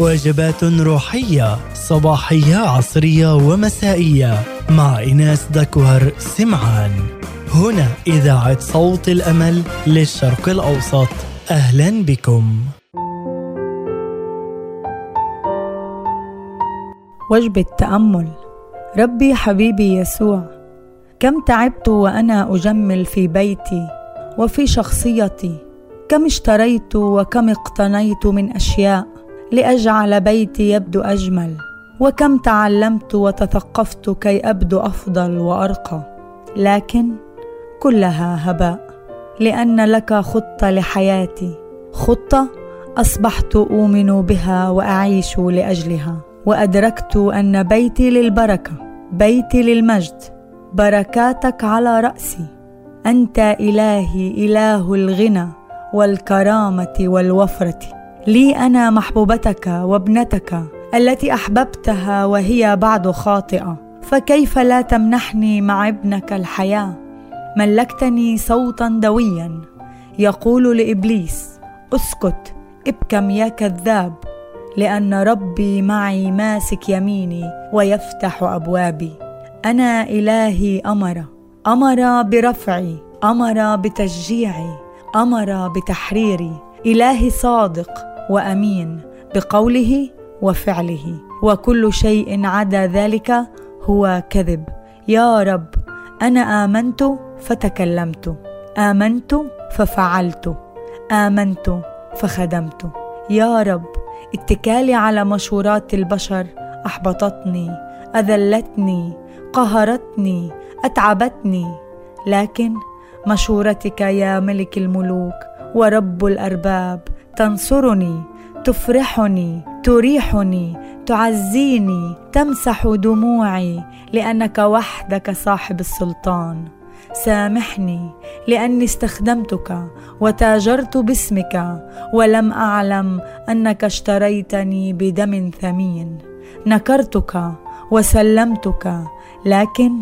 وجبات روحية صباحية عصرية ومسائية. مع إناس دكوهر سمعان. هنا إذاعة صوت الأمل للشرق الأوسط. أهلا بكم. وجبة تأمل ربي حبيبي يسوع كم تعبت وأنا أجمل في بيتي وفي شخصيتي. كم اشتريت وكم اقتنيت من أشياء. لأجعل بيتي يبدو أجمل وكم تعلمت وتثقفت كي أبدو أفضل وأرقى. لكن كلها هباء لأن لك خطة لحياتي. خطة أصبحت أؤمن بها وأعيش لأجلها. وأدركت أن بيتي للبركة بيتي للمجد. بركاتك على رأسي. أنت إلهي إله الغنى والكرامة والوفرة. لي أنا محبوبتك وابنتك التي أحببتها وهي بعد خاطئة فكيف لا تمنحني مع ابنك الحياة؟ ملكتني صوتا دويا يقول لإبليس أسكت ابكم يا كذاب لأن ربي معي ماسك يميني ويفتح أبوابي. أنا إلهي أمر أمر برفعي أمر بتشجيعي أمر بتحريري. إلهي صادق وأمين بقوله وفعله. وكل شيء عدا ذلك هو كذب. يا رب أنا آمنت فتكلمت. آمنت ففعلت. آمنت فخدمت. يا رب اتكالي على مشورات البشر. أحبطتني أذلتني قهرتني أتعبتني. لكن مشورتك يا ملك الملوك ورب الأرباب تنصرني تفرحني تريحني تعزيني تمسح دموعي لأنك وحدك صاحب السلطان. سامحني لأني استخدمتك وتاجرت باسمك ولم أعلم أنك اشتريتني بدم ثمين. نكرتك وسلمتك لكن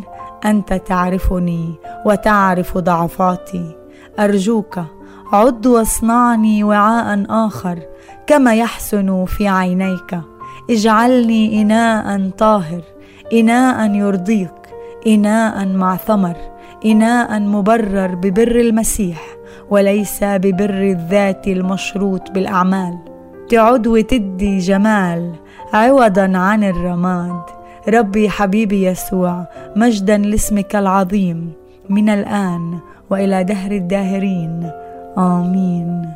أنت تعرفني وتعرف ضعفاتي. أرجوك عد واصنعني وعاء آخر كما يحسن في عينيك. اجعلني إناء طاهر إناء يرضيك إناء مع ثمر إناء مبرر ببر المسيح وليس ببر الذات المشروط بالأعمال. تعد وتدي جمال عوضا عن الرماد. ربي حبيبي يسوع مجدا لاسمك العظيم من الآن وإلى دهر الداهرين. 阿弥